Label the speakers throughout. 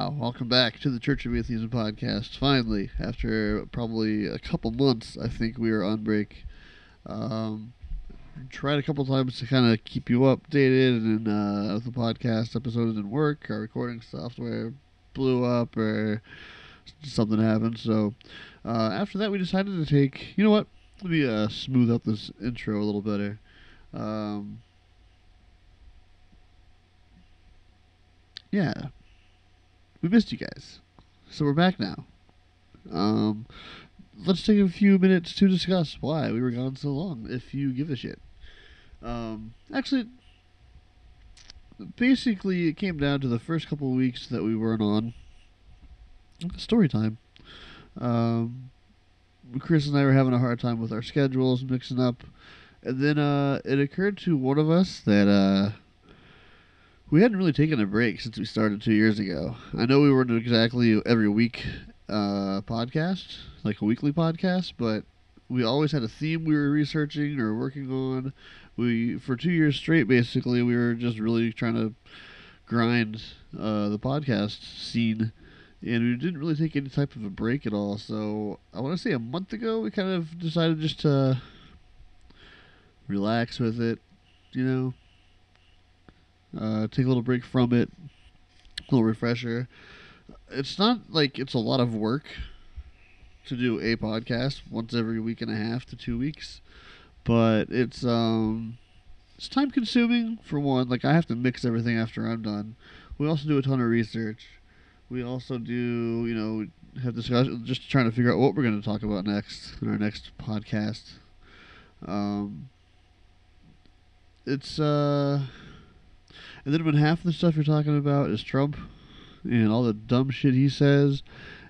Speaker 1: Wow, welcome back to the Church of Atheism podcast. Finally, after probably a couple months, I think we are on break. Um, tried a couple times to kind of keep you updated, and uh, the podcast episode didn't work. Our recording software blew up, or something happened. So uh, after that, we decided to take. You know what? Let me uh, smooth out this intro a little better. Um, yeah, we missed you guys, so we're back now. Um, let's take a few minutes to discuss why we were gone so long. If you give a shit. Um, actually, basically, it came down to the first couple of weeks that we weren't on. Story time. Um, Chris and I were having a hard time with our schedules mixing up, and then uh, it occurred to one of us that uh, we hadn't really taken a break since we started two years ago. I know we weren't exactly every week uh, podcast, like a weekly podcast, but we always had a theme we were researching or working on. We for two years straight, basically, we were just really trying to grind uh, the podcast scene, and we didn't really take any type of a break at all. So I want to say a month ago, we kind of decided just to relax with it, you know, uh, take a little break from it, a little refresher. It's not like it's a lot of work to do a podcast once every week and a half to two weeks, but it's um it's time consuming for one. Like I have to mix everything after I'm done. We also do a ton of research. We also do you know have discussion just trying to figure out what we're going to talk about next in our next podcast. Um, it's uh, and then when half the stuff you're talking about is Trump and all the dumb shit he says,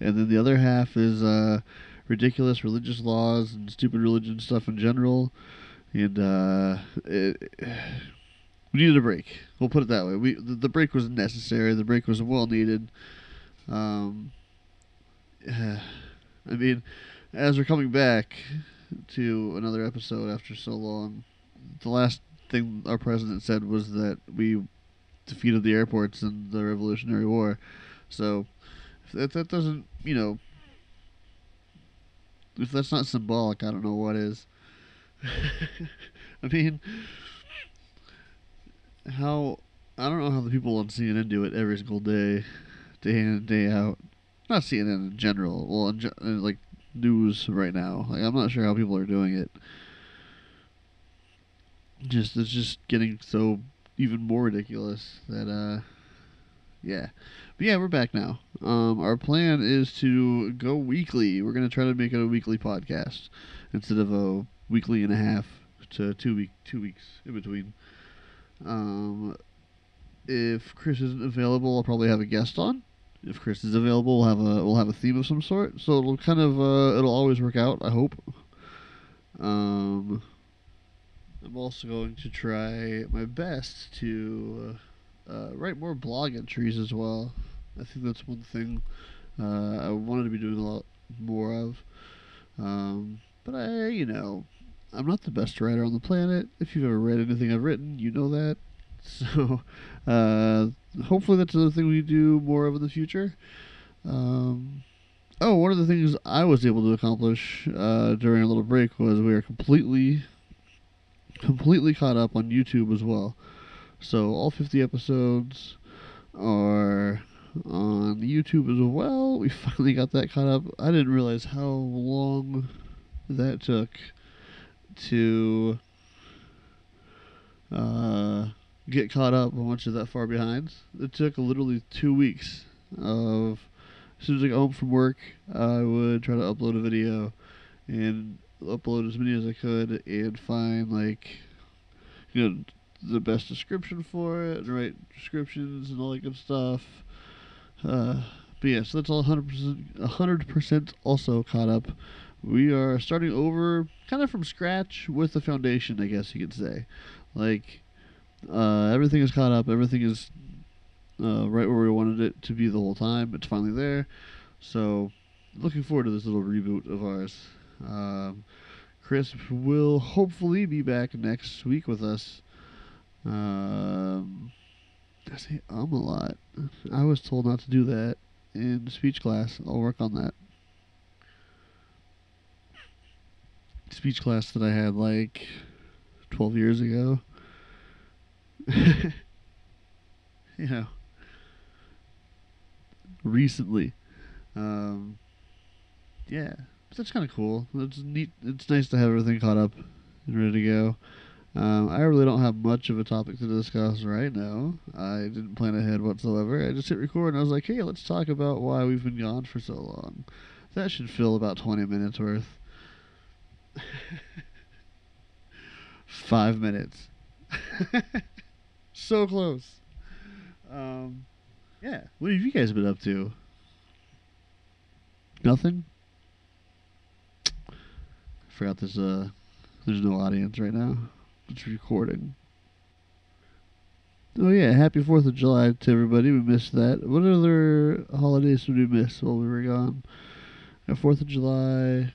Speaker 1: and then the other half is uh, ridiculous religious laws and stupid religion stuff in general. And uh, it, we needed a break. We'll put it that way. We the, the break was necessary. The break was well needed. Um, I mean, as we're coming back to another episode after so long, the last thing our president said was that we defeated the airports in the Revolutionary War. So if that, that doesn't, you know, if that's not symbolic, I don't know what is. I mean, how I don't know how the people on CNN do it every single day, day in and day out. Not CNN in general. Well, in, ge- like news right now. Like I'm not sure how people are doing it. Just it's just getting so even more ridiculous that uh yeah. But yeah, we're back now. Um our plan is to go weekly. We're going to try to make it a weekly podcast instead of a weekly and a half to two week two weeks in between. Um if Chris isn't available, I'll probably have a guest on. If Chris is available, we'll have a we'll have a theme of some sort. So it'll kind of uh, it'll always work out. I hope. Um, I'm also going to try my best to uh, write more blog entries as well. I think that's one thing uh, I wanted to be doing a lot more of. Um, but I, you know, I'm not the best writer on the planet. If you've ever read anything I've written, you know that. So, uh, hopefully that's another thing we do more of in the future. Um, oh, one of the things I was able to accomplish uh, during a little break was we are completely, completely caught up on YouTube as well. So all 50 episodes are on YouTube as well. We finally got that caught up. I didn't realize how long that took to uh, get caught up on much of that far behind. It took literally two weeks of as soon as I got home from work, I would try to upload a video and upload as many as I could and find like you know the best description for it, and write descriptions and all that good stuff. Uh, but yeah, so that's all 100%, 100% also caught up. We are starting over kind of from scratch with the foundation, I guess you could say. Like, uh, everything is caught up, everything is uh, right where we wanted it to be the whole time. It's finally there. So, looking forward to this little reboot of ours. Um, Chris will hopefully be back next week with us. Um, I say um a lot. I was told not to do that in speech class. I'll work on that. Speech class that I had like 12 years ago. you know, recently. Um, yeah, that's kind of cool. It's neat. It's nice to have everything caught up and ready to go. Um, I really don't have much of a topic to discuss right now. I didn't plan ahead whatsoever. I just hit record and I was like, hey, let's talk about why we've been gone for so long. That should fill about 20 minutes worth. Five minutes. so close. Um, yeah. What have you guys been up to? Nothing? Forgot there's uh there's no audience right now. It's recording. Oh yeah, happy Fourth of July to everybody. We missed that. What other holidays did we miss while we were gone? Fourth of July,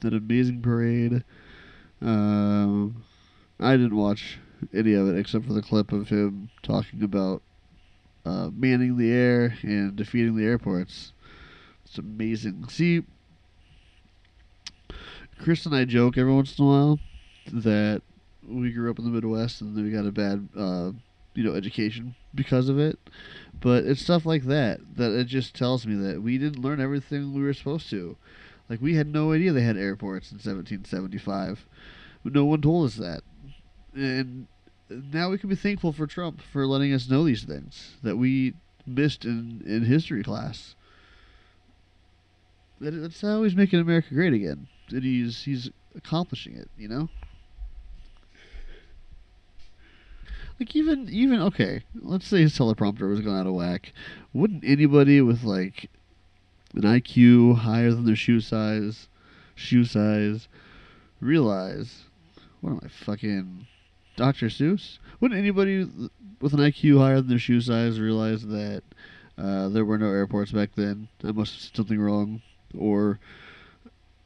Speaker 1: that amazing parade. Um, I didn't watch any of it except for the clip of him talking about uh, manning the air and defeating the airports. It's amazing. See, Chris and I joke every once in a while that we grew up in the Midwest and then we got a bad, uh, you know, education because of it. But it's stuff like that that it just tells me that we didn't learn everything we were supposed to. Like we had no idea they had airports in 1775. No one told us that, and now we can be thankful for Trump for letting us know these things that we missed in in history class. That's he's making America great again. That he's he's accomplishing it. You know. Like even even okay, let's say his teleprompter was going out of whack. Wouldn't anybody with like an IQ higher than their shoe size, shoe size, realize what am I fucking Dr. Seuss? Wouldn't anybody with an IQ higher than their shoe size realize that uh, there were no airports back then? I must have something wrong, or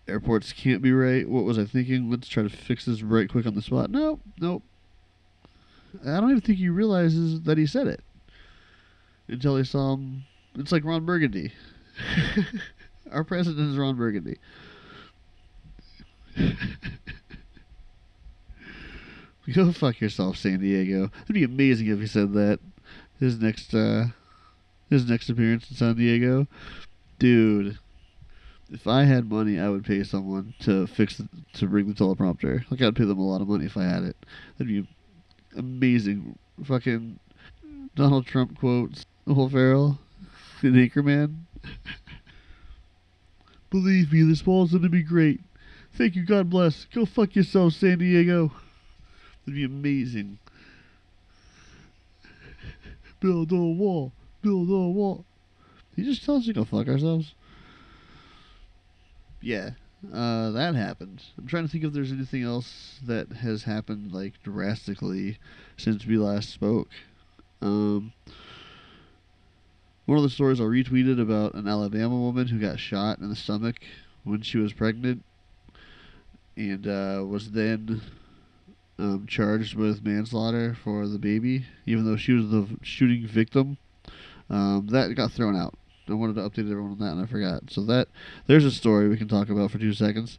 Speaker 1: airports can't be right. What was I thinking? Let's try to fix this right quick on the spot. No, nope. I don't even think he realizes that he said it until he saw him. It's like Ron Burgundy. Our president is Ron Burgundy. Go fuck yourself, San Diego. It'd be amazing if he said that. His next, uh, his next appearance in San Diego, dude. If I had money, I would pay someone to fix the, to bring the teleprompter. Like I'd pay them a lot of money if I had it. That'd be amazing. Fucking Donald Trump quotes Will Ferrell in Anchorman. Believe me, this ball's gonna be great. Thank you, God bless. Go fuck yourself, San Diego. That'd be amazing. Build a wall. Build a wall. You just tell us to fuck ourselves? Yeah, uh, that happened. I'm trying to think if there's anything else that has happened like drastically since we last spoke. Um, one of the stories I retweeted about an Alabama woman who got shot in the stomach when she was pregnant and uh, was then um, charged with manslaughter for the baby, even though she was the shooting victim. Um, that got thrown out. I wanted to update everyone on that, and I forgot. So that there's a story we can talk about for two seconds.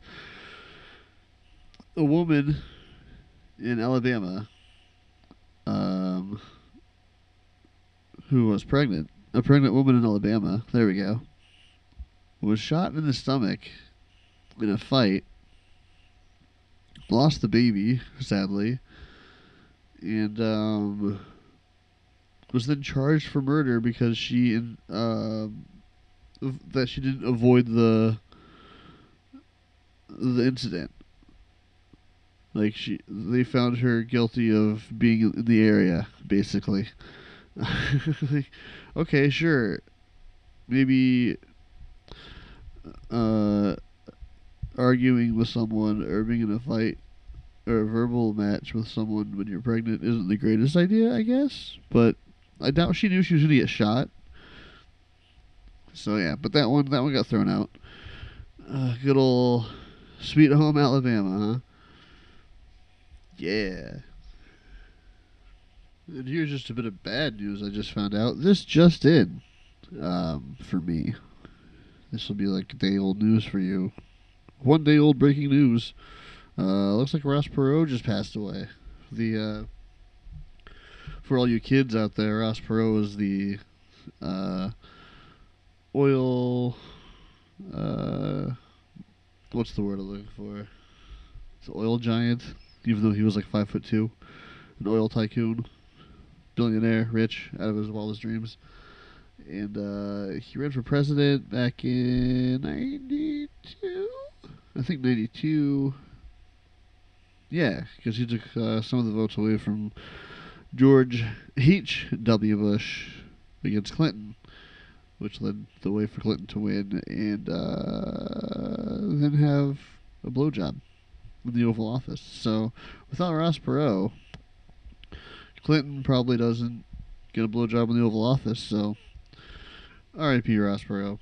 Speaker 1: A woman in Alabama, um, who was pregnant, a pregnant woman in Alabama. There we go. Was shot in the stomach in a fight. Lost the baby, sadly, and um, was then charged for murder because she uh, that she didn't avoid the the incident. Like she, they found her guilty of being in the area, basically. like, okay, sure, maybe uh, arguing with someone or being in a fight or a verbal match with someone when you're pregnant isn't the greatest idea, I guess. But I doubt she knew she was gonna get shot. So yeah, but that one that one got thrown out. Uh, good old Sweet Home Alabama, huh? Yeah. And here's just a bit of bad news I just found out. This just in um, for me. This will be like day old news for you. One day old breaking news. Uh, looks like Ross Perot just passed away. The uh, for all you kids out there, Ross Perot is the uh, oil. Uh, what's the word I'm looking for? It's an oil giant. Even though he was like five foot two, an oil tycoon, billionaire, rich, out of his wildest dreams and uh, he ran for president back in '92. I think '92. Yeah, because he took uh, some of the votes away from George H. W. Bush against Clinton, which led the way for Clinton to win, and uh, then have a blowjob in the Oval Office. So without Ross Perot, Clinton probably doesn't get a blowjob in the Oval Office. So R.I.P. Ross Perot.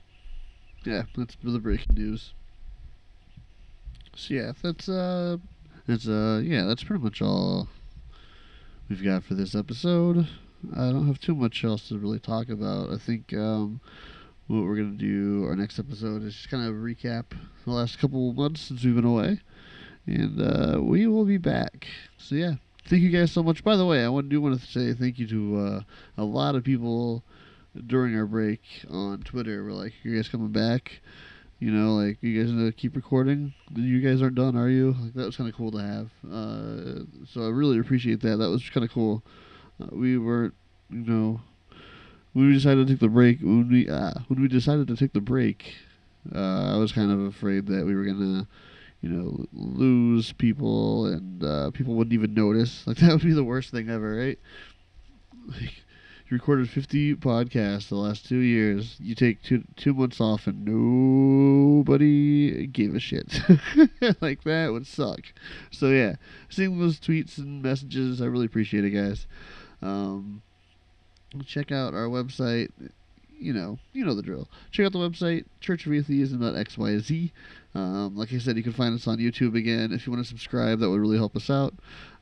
Speaker 1: Yeah, that's the breaking news. So yeah, that's uh, that's uh, yeah, that's pretty much all we've got for this episode. I don't have too much else to really talk about. I think um, what we're gonna do our next episode is just kind of recap the last couple of months since we've been away, and uh, we will be back. So yeah, thank you guys so much. By the way, I do want to say thank you to uh, a lot of people during our break on Twitter. We're like, "You guys coming back?" You know, like, "You guys gonna keep recording?" You guys aren't done, are you? Like, that was kind of cool to have. Uh, so I really appreciate that. That was kind of cool. Uh, we weren't, you know, when we decided to take the break, when we uh, when we decided to take the break, uh, I was kind of afraid that we were gonna, you know, lose people and uh, people wouldn't even notice. Like that would be the worst thing ever, right? Like, recorded 50 podcasts the last two years. You take two two months off and nobody gave a shit. like that would suck. So yeah, seeing those tweets and messages, I really appreciate it, guys. Um, check out our website. You know, you know the drill. Check out the website, Church of Atheism Atheism.xyz. Um, like I said, you can find us on YouTube again. If you want to subscribe, that would really help us out.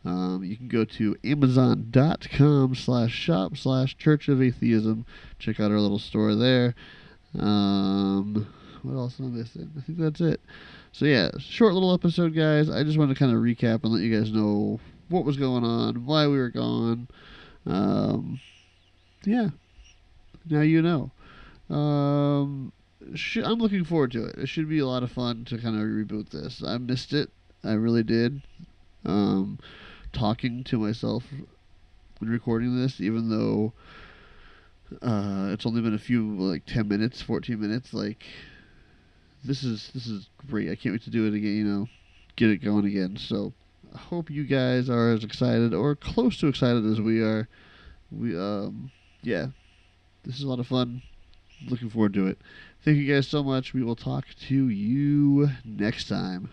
Speaker 1: Um, you can go to amazon.com slash shop slash church of atheism. Check out our little store there. Um, what else am I missing? I think that's it. So yeah, short little episode, guys. I just wanted to kind of recap and let you guys know what was going on, why we were gone. Um, yeah, now you know. Um, sh- I'm looking forward to it. It should be a lot of fun to kind of reboot this. I missed it. I really did. Um, talking to myself when recording this, even though uh, it's only been a few like ten minutes, fourteen minutes. Like this is this is great. I can't wait to do it again. You know, get it going again. So I hope you guys are as excited or close to excited as we are. We um yeah, this is a lot of fun. Looking forward to it. Thank you guys so much. We will talk to you next time.